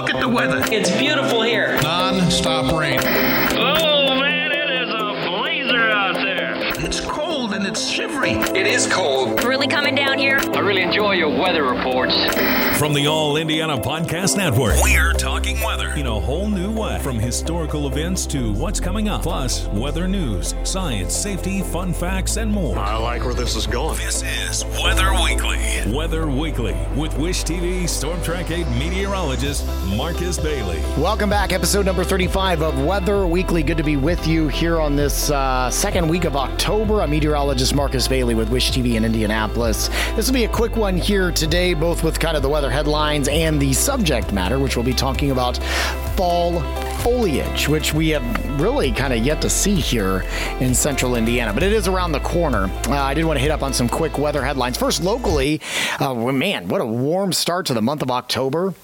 Look at the weather. It's beautiful here. Non-stop rain. Oh man, it is a blazer out there. It's cold and it's shivery. It is cold. Really coming down here? I really enjoy your weather reports. From the All Indiana Podcast Network, we're talking weather in a whole new way. From historical events to what's coming up, plus weather news, science, safety, fun facts, and more. I like where this is going. This is Weather Weekly. Weather Weekly with Wish TV Storm Track 8 meteorologist Marcus Bailey. Welcome back, episode number 35 of Weather Weekly. Good to be with you here on this uh, second week of October. I'm meteorologist Marcus Bailey with Wish TV in Indianapolis. This will be a quick one here today, both with kind of the weather headlines and the subject matter, which we'll be talking about fall foliage, which we have really kind of yet to see here in central Indiana, but it is around the corner. Uh, I did want to hit up on some quick weather headlines. First, locally, uh, man, what a warm start to the month of October.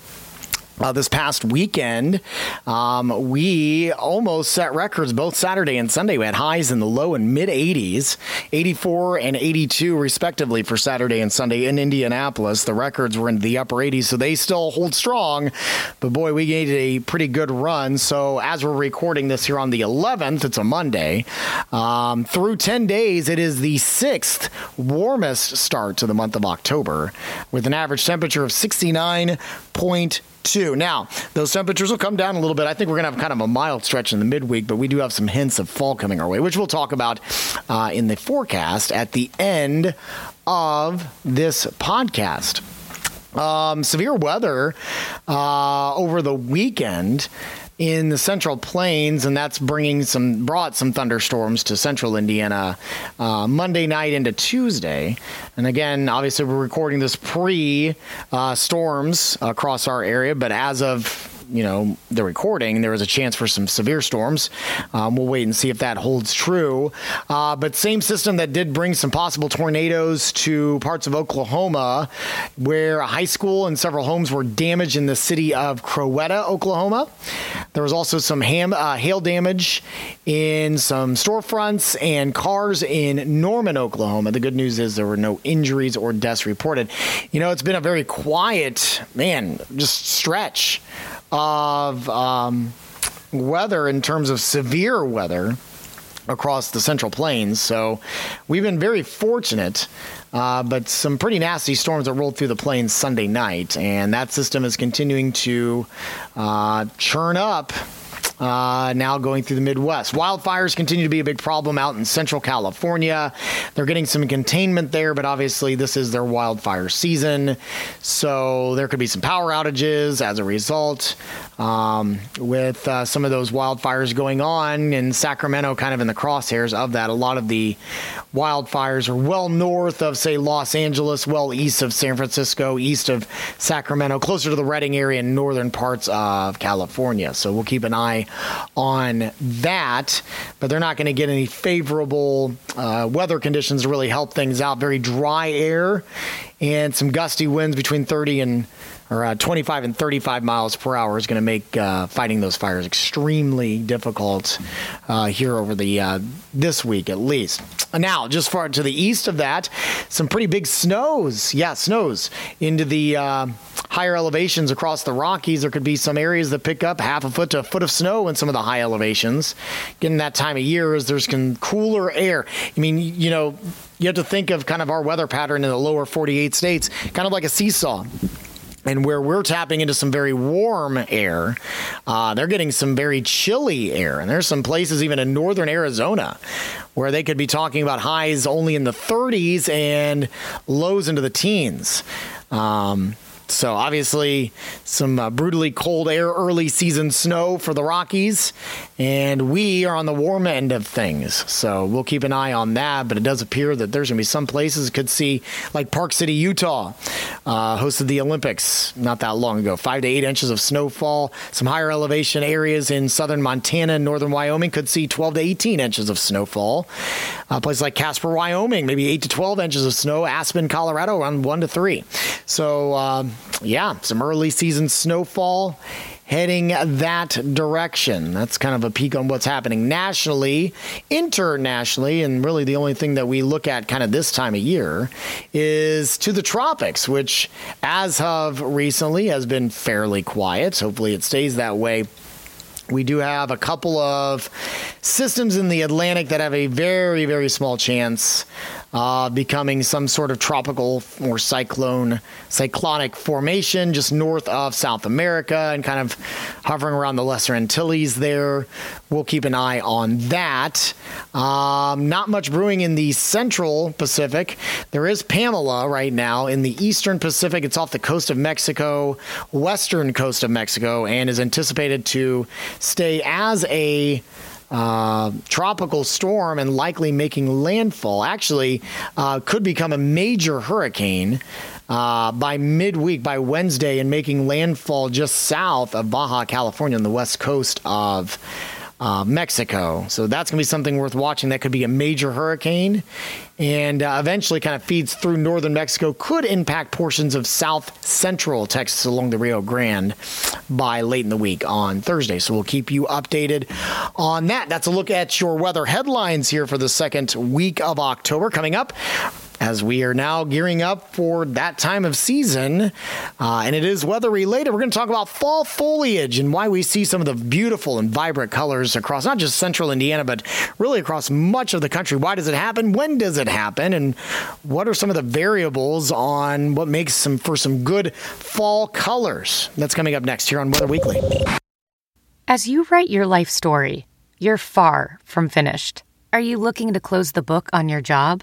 Uh, this past weekend, um, we almost set records both Saturday and Sunday. We had highs in the low and mid 80s, 84 and 82 respectively for Saturday and Sunday in Indianapolis. The records were in the upper 80s, so they still hold strong. But boy, we made a pretty good run. So as we're recording this here on the 11th, it's a Monday. Um, through 10 days, it is the sixth warmest start to the month of October, with an average temperature of 69.2 Now, those temperatures will come down a little bit. I think we're going to have kind of a mild stretch in the midweek, but we do have some hints of fall coming our way, which we'll talk about uh, in the forecast at the end of this podcast. Um, severe weather uh, over the weekend in the central plains and that's bringing some brought some thunderstorms to central indiana uh, monday night into tuesday. And again obviously we're recording this pre uh, storms across our area but as of you know the recording there was a chance for some severe storms. Um, we'll wait and see if that holds true. Uh, but same system that did bring some possible tornadoes to parts of oklahoma where a high school and several homes were damaged in the city of crowetta oklahoma. There was also some ham, uh, hail damage in some storefronts and cars in norman oklahoma. The good news is there were no injuries or deaths reported. You know it's been a very quiet man just stretch of um, weather in terms of severe weather across the central plains. So we've been very fortunate, uh, but some pretty nasty storms that rolled through the plains Sunday night. And that system is continuing to uh, churn up uh, now going through the Midwest. Wildfires continue to be a big problem out in central California. They're getting some containment there, but obviously this is their wildfire season. So there could be some power outages as a result. Um, with uh, some of those wildfires going on in Sacramento, kind of in the crosshairs of that. A lot of the wildfires are well north of, say, Los Angeles, well east of San Francisco, east of Sacramento, closer to the Redding area in northern parts of California. So we'll keep an eye on that, but they're not going to get any favorable uh, weather conditions to really help things out. Very dry air and some gusty winds between 30 and or uh, 25 and 35 miles per hour is going to make uh, fighting those fires extremely difficult uh, here over the uh, this week at least. Now, just far to the east of that, some pretty big snows. Yeah, snows into the uh, higher elevations across the Rockies. There could be some areas that pick up half a foot to a foot of snow in some of the high elevations. Getting that time of year as there's cooler air. I mean, you know, you have to think of kind of our weather pattern in the lower 48 states, kind of like a seesaw and where we're tapping into some very warm air, uh, they're getting some very chilly air. And there's some places, even in northern Arizona, where they could be talking about highs only in the 30s and lows into the teens. Um, so obviously, some uh, brutally cold air, early season snow for the Rockies, and we are on the warm end of things. So we'll keep an eye on that. But it does appear that there's going to be some places could see, like Park City, Utah, uh, hosted the Olympics not that long ago. Five to eight inches of snowfall. Some higher elevation areas in southern Montana and northern Wyoming could see 12 to 18 inches of snowfall. Uh, places like Casper, Wyoming, maybe eight to 12 inches of snow. Aspen, Colorado, around one to three. So. Uh, yeah, some early season snowfall heading that direction. That's kind of a peek on what's happening nationally, internationally, and really the only thing that we look at kind of this time of year is to the tropics, which as of recently has been fairly quiet. Hopefully it stays that way we do have a couple of systems in the Atlantic that have a very, very small chance uh, becoming some sort of tropical or cyclone, cyclonic formation just north of South America and kind of hovering around the Lesser Antilles there. We'll keep an eye on that. Um, not much brewing in the central Pacific. There is Pamela right now in the eastern Pacific. It's off the coast of Mexico, western coast of Mexico, and is anticipated to stay as a uh, tropical storm and likely making landfall. Actually, uh, could become a major hurricane. Uh, by midweek, by Wednesday, and making landfall just south of Baja California on the west coast of uh, Mexico. So that's going to be something worth watching. That could be a major hurricane and uh, eventually kind of feeds through northern Mexico, could impact portions of south central Texas along the Rio Grande by late in the week on Thursday. So we'll keep you updated on that. That's a look at your weather headlines here for the second week of October. Coming up, as we are now gearing up for that time of season, uh, and it is weather related. We're going to talk about fall foliage and why we see some of the beautiful and vibrant colors across not just central Indiana, but really across much of the country. Why does it happen? When does it happen? And what are some of the variables on what makes some for some good fall colors? That's coming up next here on Weather Weekly. As you write your life story, you're far from finished. Are you looking to close the book on your job?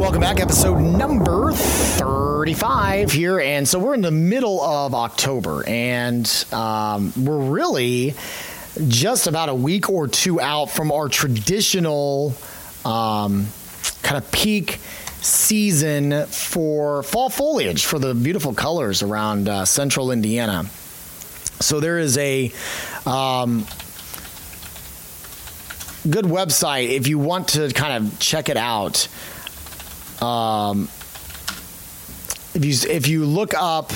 Welcome back, episode number 35 here. And so we're in the middle of October, and um, we're really just about a week or two out from our traditional um, kind of peak season for fall foliage for the beautiful colors around uh, central Indiana. So there is a um, good website if you want to kind of check it out. Um, if you if you look up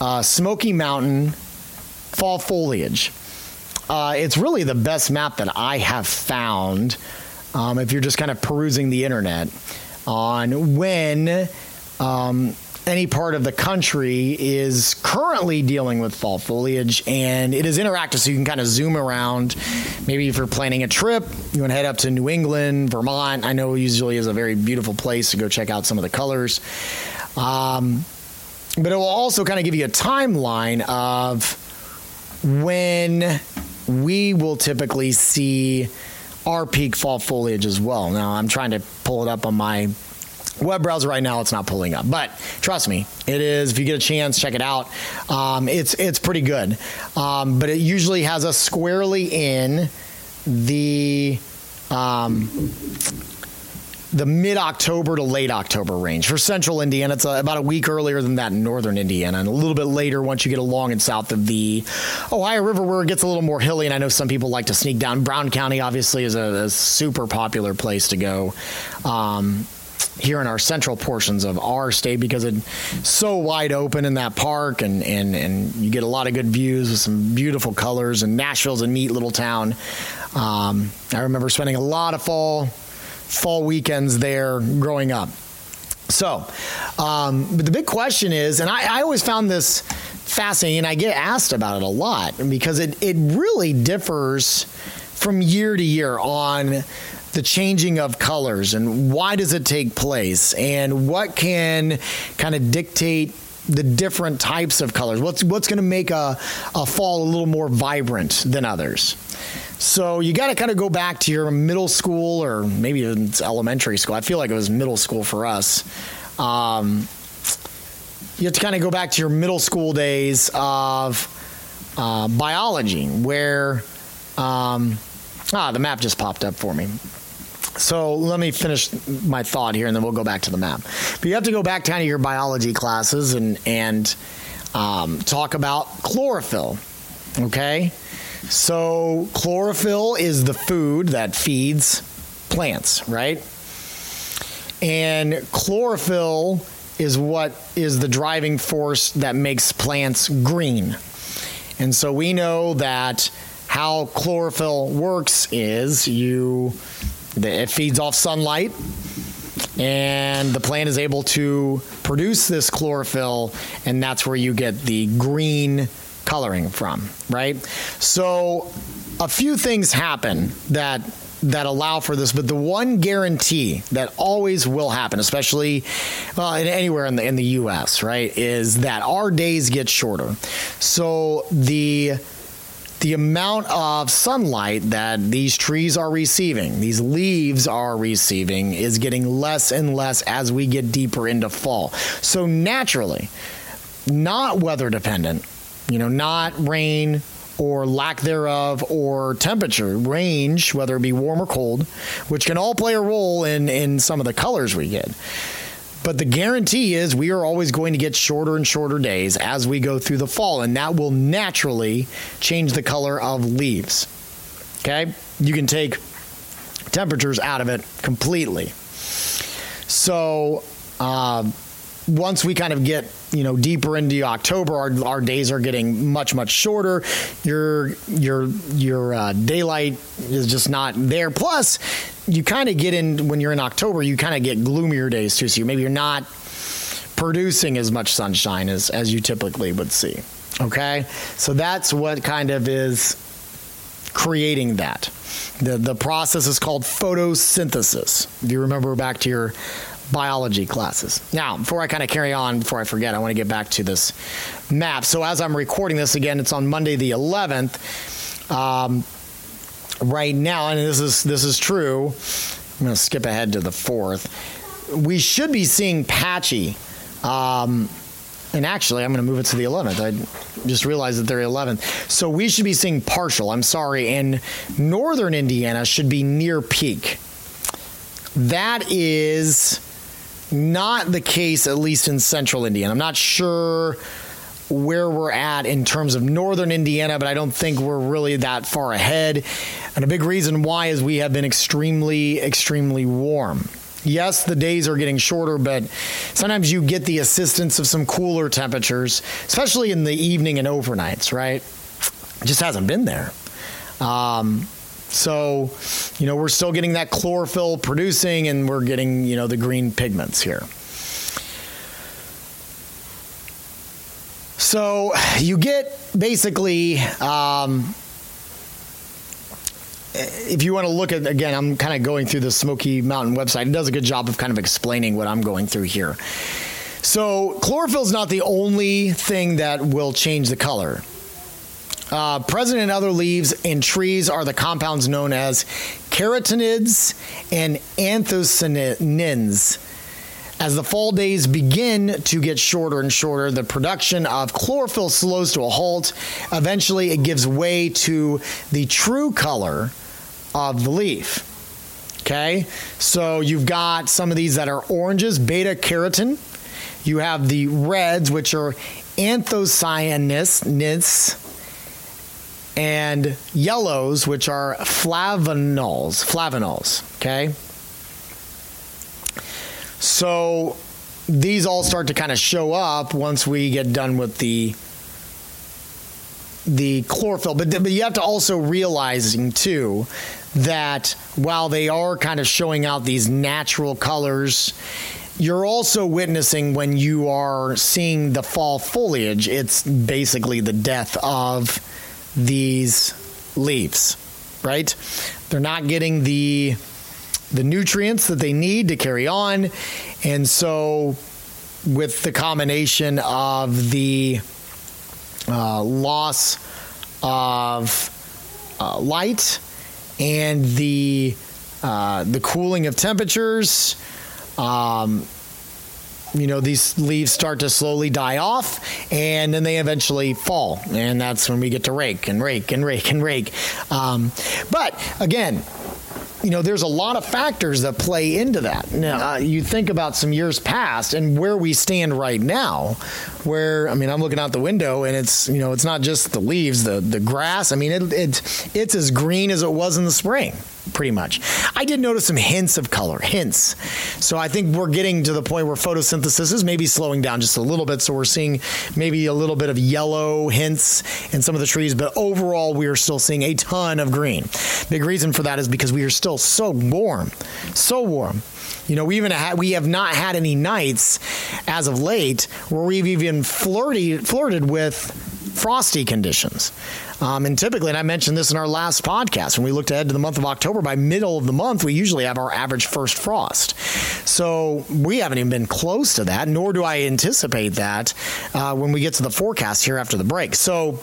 uh, Smoky Mountain fall foliage, uh, it's really the best map that I have found. Um, if you're just kind of perusing the internet on when um, any part of the country is currently dealing with fall foliage, and it is interactive, so you can kind of zoom around. Maybe if you're planning a trip, you want to head up to New England, Vermont. I know usually is a very beautiful place to go check out some of the colors. Um, but it will also kind of give you a timeline of when we will typically see our peak fall foliage as well. Now, I'm trying to pull it up on my web browser right now it's not pulling up but trust me it is if you get a chance check it out um, it's it's pretty good um, but it usually has us squarely in the um, the mid October to late October range. For central Indiana, it's about a week earlier than that in northern Indiana, and a little bit later once you get along and south of the Ohio River, where it gets a little more hilly. And I know some people like to sneak down. Brown County, obviously, is a, a super popular place to go. Um, here in our central portions of our state because it's so wide open in that park and, and, and you get a lot of good views with some beautiful colors and Nashville's a neat little town. Um, I remember spending a lot of fall fall weekends there growing up. So, um, but the big question is, and I, I always found this fascinating, and I get asked about it a lot because it, it really differs from year to year on the changing of colors and why does it take place? And what can kind of dictate the different types of colors? What's what's going to make a, a fall a little more vibrant than others? So you got to kind of go back to your middle school or maybe it's elementary school. I feel like it was middle school for us. Um, you have to kind of go back to your middle school days of uh, biology where um, ah the map just popped up for me so let me finish my thought here, and then we'll go back to the map. But you have to go back to of your biology classes and and um, talk about chlorophyll. Okay, so chlorophyll is the food that feeds plants, right? And chlorophyll is what is the driving force that makes plants green. And so we know that how chlorophyll works is you it feeds off sunlight, and the plant is able to produce this chlorophyll, and that's where you get the green coloring from, right? So, a few things happen that that allow for this, but the one guarantee that always will happen, especially uh, anywhere in the in the U.S., right, is that our days get shorter. So the the amount of sunlight that these trees are receiving, these leaves are receiving, is getting less and less as we get deeper into fall. So, naturally, not weather dependent, you know, not rain or lack thereof or temperature range, whether it be warm or cold, which can all play a role in, in some of the colors we get. But the guarantee is we are always going to get shorter and shorter days as we go through the fall, and that will naturally change the color of leaves. Okay? You can take temperatures out of it completely. So, uh, once we kind of get you know deeper into October, our, our days are getting much much shorter. Your your your uh, daylight is just not there. Plus, you kind of get in when you're in October, you kind of get gloomier days too. So maybe you're not producing as much sunshine as as you typically would see. Okay, so that's what kind of is creating that. The the process is called photosynthesis. If you remember back to your biology classes. Now, before I kind of carry on, before I forget, I want to get back to this map. So as I'm recording this again, it's on Monday the 11th. Um, right now, and this is this is true. I'm going to skip ahead to the fourth. We should be seeing patchy. Um, and actually, I'm going to move it to the 11th. I just realized that they're 11th. So we should be seeing partial. I'm sorry. And northern Indiana should be near peak. That is not the case, at least in central Indiana. I'm not sure where we're at in terms of northern Indiana, but I don't think we're really that far ahead. And a big reason why is we have been extremely, extremely warm. Yes, the days are getting shorter, but sometimes you get the assistance of some cooler temperatures, especially in the evening and overnights, right? It just hasn't been there. Um, so, you know, we're still getting that chlorophyll producing and we're getting, you know, the green pigments here. So you get basically, um, if you want to look at, again, I'm kind of going through the Smoky Mountain website. It does a good job of kind of explaining what I'm going through here. So chlorophyll is not the only thing that will change the color. Uh, present in other leaves and trees are the compounds known as carotenoids and anthocyanins. As the fall days begin to get shorter and shorter, the production of chlorophyll slows to a halt. Eventually, it gives way to the true color of the leaf. Okay, so you've got some of these that are oranges, beta carotene. You have the reds, which are anthocyanins and yellows, which are flavanols. Flavanols, okay? So these all start to kind of show up once we get done with the the chlorophyll. But, but you have to also realizing too that while they are kind of showing out these natural colors you're also witnessing when you are seeing the fall foliage, it's basically the death of these leaves, right? They're not getting the the nutrients that they need to carry on. And so with the combination of the uh, loss of uh, light and the uh, the cooling of temperatures, um, you know, these leaves start to slowly die off and then they eventually fall. And that's when we get to rake and rake and rake and rake. Um, but again, you know, there's a lot of factors that play into that. Now, uh, you think about some years past and where we stand right now, where I mean, I'm looking out the window and it's you know, it's not just the leaves, the the grass. I mean, it, it it's as green as it was in the spring pretty much. I did notice some hints of color, hints. So I think we're getting to the point where photosynthesis is maybe slowing down just a little bit. So we're seeing maybe a little bit of yellow hints in some of the trees, but overall we are still seeing a ton of green. Big reason for that is because we are still so warm, so warm. You know, we even had, we have not had any nights as of late where we've even flirted flirted with frosty conditions. Um, and typically, and I mentioned this in our last podcast, when we looked ahead to the month of October, by middle of the month, we usually have our average first frost. So we haven't even been close to that, nor do I anticipate that uh, when we get to the forecast here after the break. So,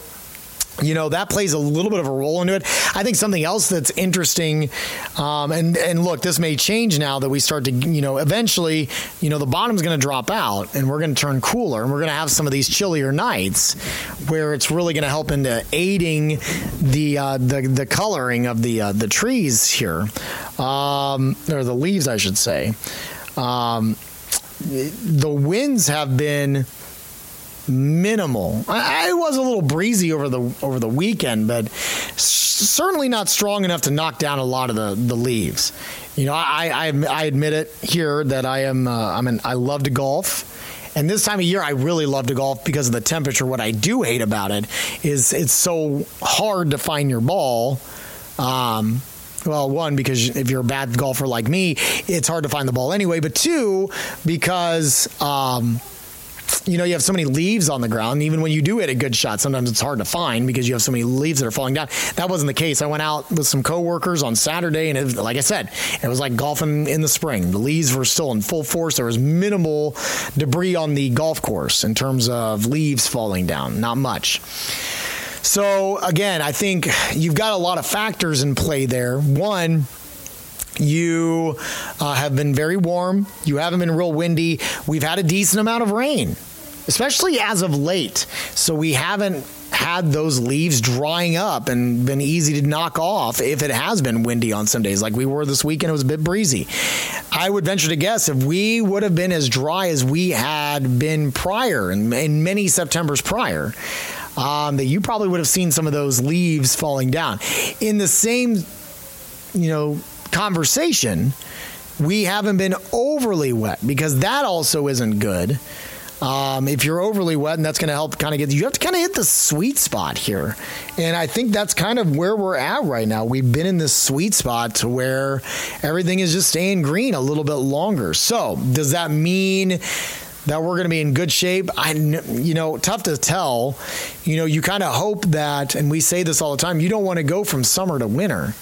you know that plays a little bit of a role into it. I think something else that's interesting, um, and and look, this may change now that we start to, you know, eventually, you know, the bottom's going to drop out, and we're going to turn cooler, and we're going to have some of these chillier nights, where it's really going to help into aiding the uh, the the coloring of the uh, the trees here, um, or the leaves, I should say. Um, the winds have been minimal. I, I, was a little breezy over the over the weekend, but certainly not strong enough to knock down a lot of the, the leaves. You know, I, I, I admit it here that I am uh, I'm an, I love to golf. And this time of year, I really love to golf because of the temperature. What I do hate about it is it's so hard to find your ball. Um, well, one, because if you're a bad golfer like me, it's hard to find the ball anyway. But two, because um, you know, you have so many leaves on the ground. Even when you do hit a good shot, sometimes it's hard to find because you have so many leaves that are falling down. That wasn't the case. I went out with some coworkers on Saturday, and it, like I said, it was like golfing in the spring. The leaves were still in full force. There was minimal debris on the golf course in terms of leaves falling down. Not much. So again, I think you've got a lot of factors in play there. One you uh, have been very warm. You haven't been real windy. We've had a decent amount of rain, especially as of late. So we haven't had those leaves drying up and been easy to knock off if it has been windy on some days, like we were this weekend. It was a bit breezy. I would venture to guess if we would have been as dry as we had been prior, in, in many Septembers prior, um, that you probably would have seen some of those leaves falling down. In the same, you know, conversation, we haven't been overly wet because that also isn't good. Um, if you're overly wet, and that's going to help kind of get you have to kind of hit the sweet spot here, and I think that's kind of where we're at right now. We've been in this sweet spot to where everything is just staying green a little bit longer. So, does that mean? that we're going to be in good shape. I, you know, tough to tell. You know, you kind of hope that, and we say this all the time. You don't want to go from summer to winter.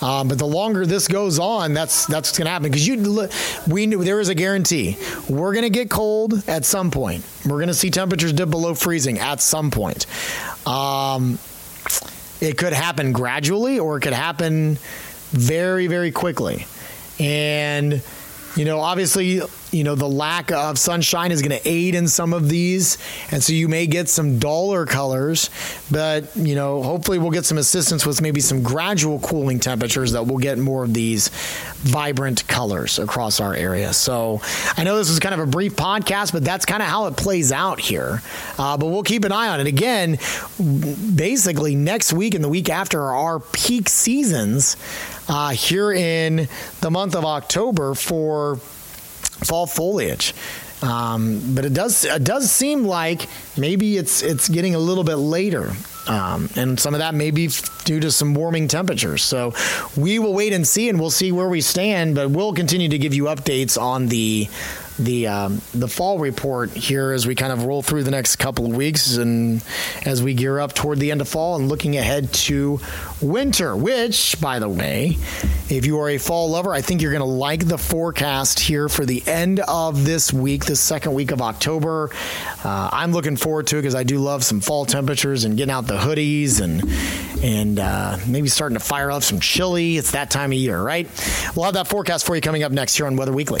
Um, but the longer this goes on, that's that's going to happen because you we knew there is a guarantee we're going to get cold at some point. We're going to see temperatures dip below freezing at some point. Um, it could happen gradually, or it could happen very very quickly, and you know obviously you know the lack of sunshine is going to aid in some of these and so you may get some duller colors but you know hopefully we'll get some assistance with maybe some gradual cooling temperatures that will get more of these vibrant colors across our area. So i know this is kind of a brief podcast but that's kind of how it plays out here uh, but we'll keep an eye on it. Again basically next week and the week after are our peak seasons uh, here in the month of october for fall foliage. Um, but it does it does seem like maybe it's it's getting a little bit later Um, and some of that may be due to some warming temperatures. So we will wait and see, and we'll see where we stand. But we'll continue to give you updates on the the um, the fall report here as we kind of roll through the next couple of weeks and as we gear up toward the end of fall and looking ahead to winter. Which, by the way, if you are a fall lover, I think you're going to like the forecast here for the end of this week, the second week of October. Uh, I'm looking forward to it because I do love some fall temperatures and getting out the hoodies and and uh, maybe starting to fire up some chili. It's that time of year, right? We'll have that forecast for you coming up next here on Weather Weekly.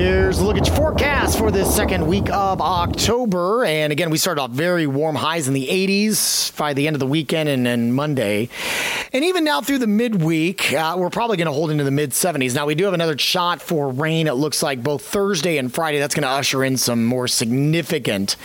Here's a look at your forecast for this second week of October. And again, we started off very warm highs in the 80s by the end of the weekend and, and Monday. And even now through the midweek, uh, we're probably going to hold into the mid 70s. Now, we do have another shot for rain, it looks like both Thursday and Friday. That's going to usher in some more significant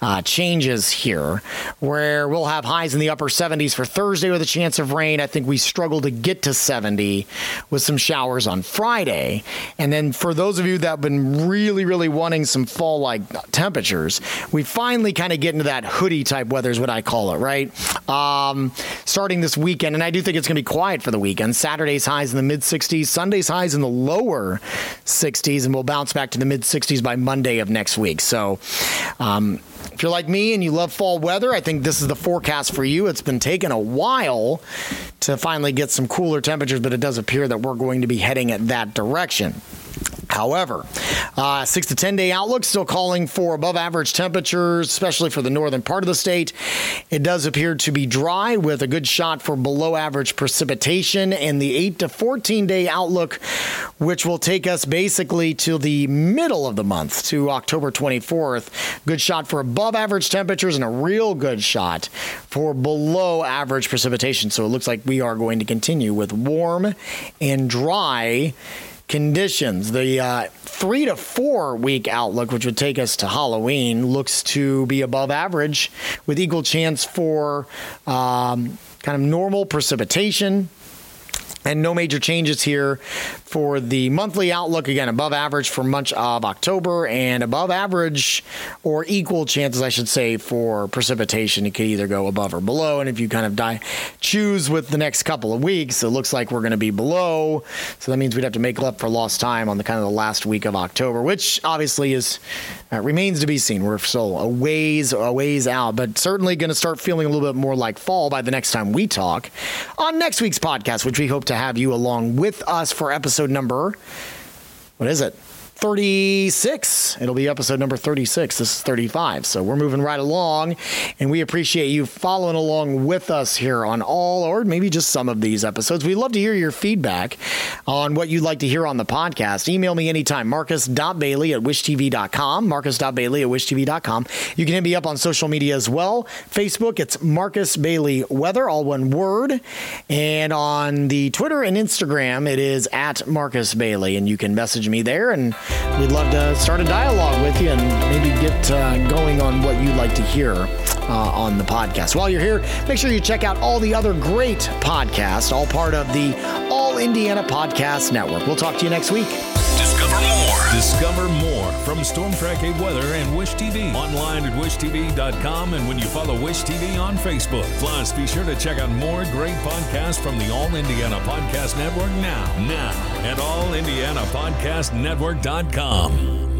uh, changes here, where we'll have highs in the upper 70s for Thursday with a chance of rain. I think we struggle to get to 70 with some showers on Friday. And then for those of you that been really, really wanting some fall like temperatures, we finally kind of get into that hoodie type weather, is what I call it, right? Um, starting this weekend. And I do think it's going to be quiet for the weekend. Saturday's highs in the mid 60s, Sunday's highs in the lower 60s, and we'll bounce back to the mid 60s by Monday of next week. So, um, if you're like me and you love fall weather, I think this is the forecast for you. It's been taking a while to finally get some cooler temperatures, but it does appear that we're going to be heading at that direction. However, uh, six to 10 day outlook still calling for above average temperatures, especially for the northern part of the state. It does appear to be dry with a good shot for below average precipitation. And the 8 to 14 day outlook, which will take us basically to the middle of the month, to October 24th. Good shot for above average temperatures and a real good shot for below average precipitation. So it looks like we are going to continue with warm and dry conditions. The uh, three to four week outlook, which would take us to Halloween, looks to be above average with equal chance for um, kind of normal precipitation. And no major changes here for the monthly outlook. Again, above average for much of October and above average or equal chances, I should say, for precipitation. It could either go above or below. And if you kind of die, choose with the next couple of weeks, it looks like we're going to be below. So that means we'd have to make up for lost time on the kind of the last week of October, which obviously is uh, remains to be seen. We're still a ways, a ways out, but certainly going to start feeling a little bit more like fall by the next time we talk on next week's podcast, which we hope to have you along with us for episode number. What is it? 36. It'll be episode number 36. This is 35. So we're moving right along, and we appreciate you following along with us here on all or maybe just some of these episodes. We'd love to hear your feedback on what you'd like to hear on the podcast. Email me anytime, marcus.bailey at wishtv.com, marcus.bailey at wishtv.com. You can hit me up on social media as well. Facebook, it's Marcus Bailey Weather, all one word. And on the Twitter and Instagram, it is at Marcus Bailey, and you can message me there and we'd love to start a dialogue with you and maybe get uh, going on what you'd like to hear uh, on the podcast. While you're here, make sure you check out all the other great podcasts, all part of the All Indiana Podcast Network. We'll talk to you next week. Discover more. Discover more from Storm Track 8 Weather and Wish TV. Online at wishtv.com and when you follow Wish TV on Facebook. Plus, be sure to check out more great podcasts from the All Indiana Podcast Network now. Now at allindianapodcastnetwork.com.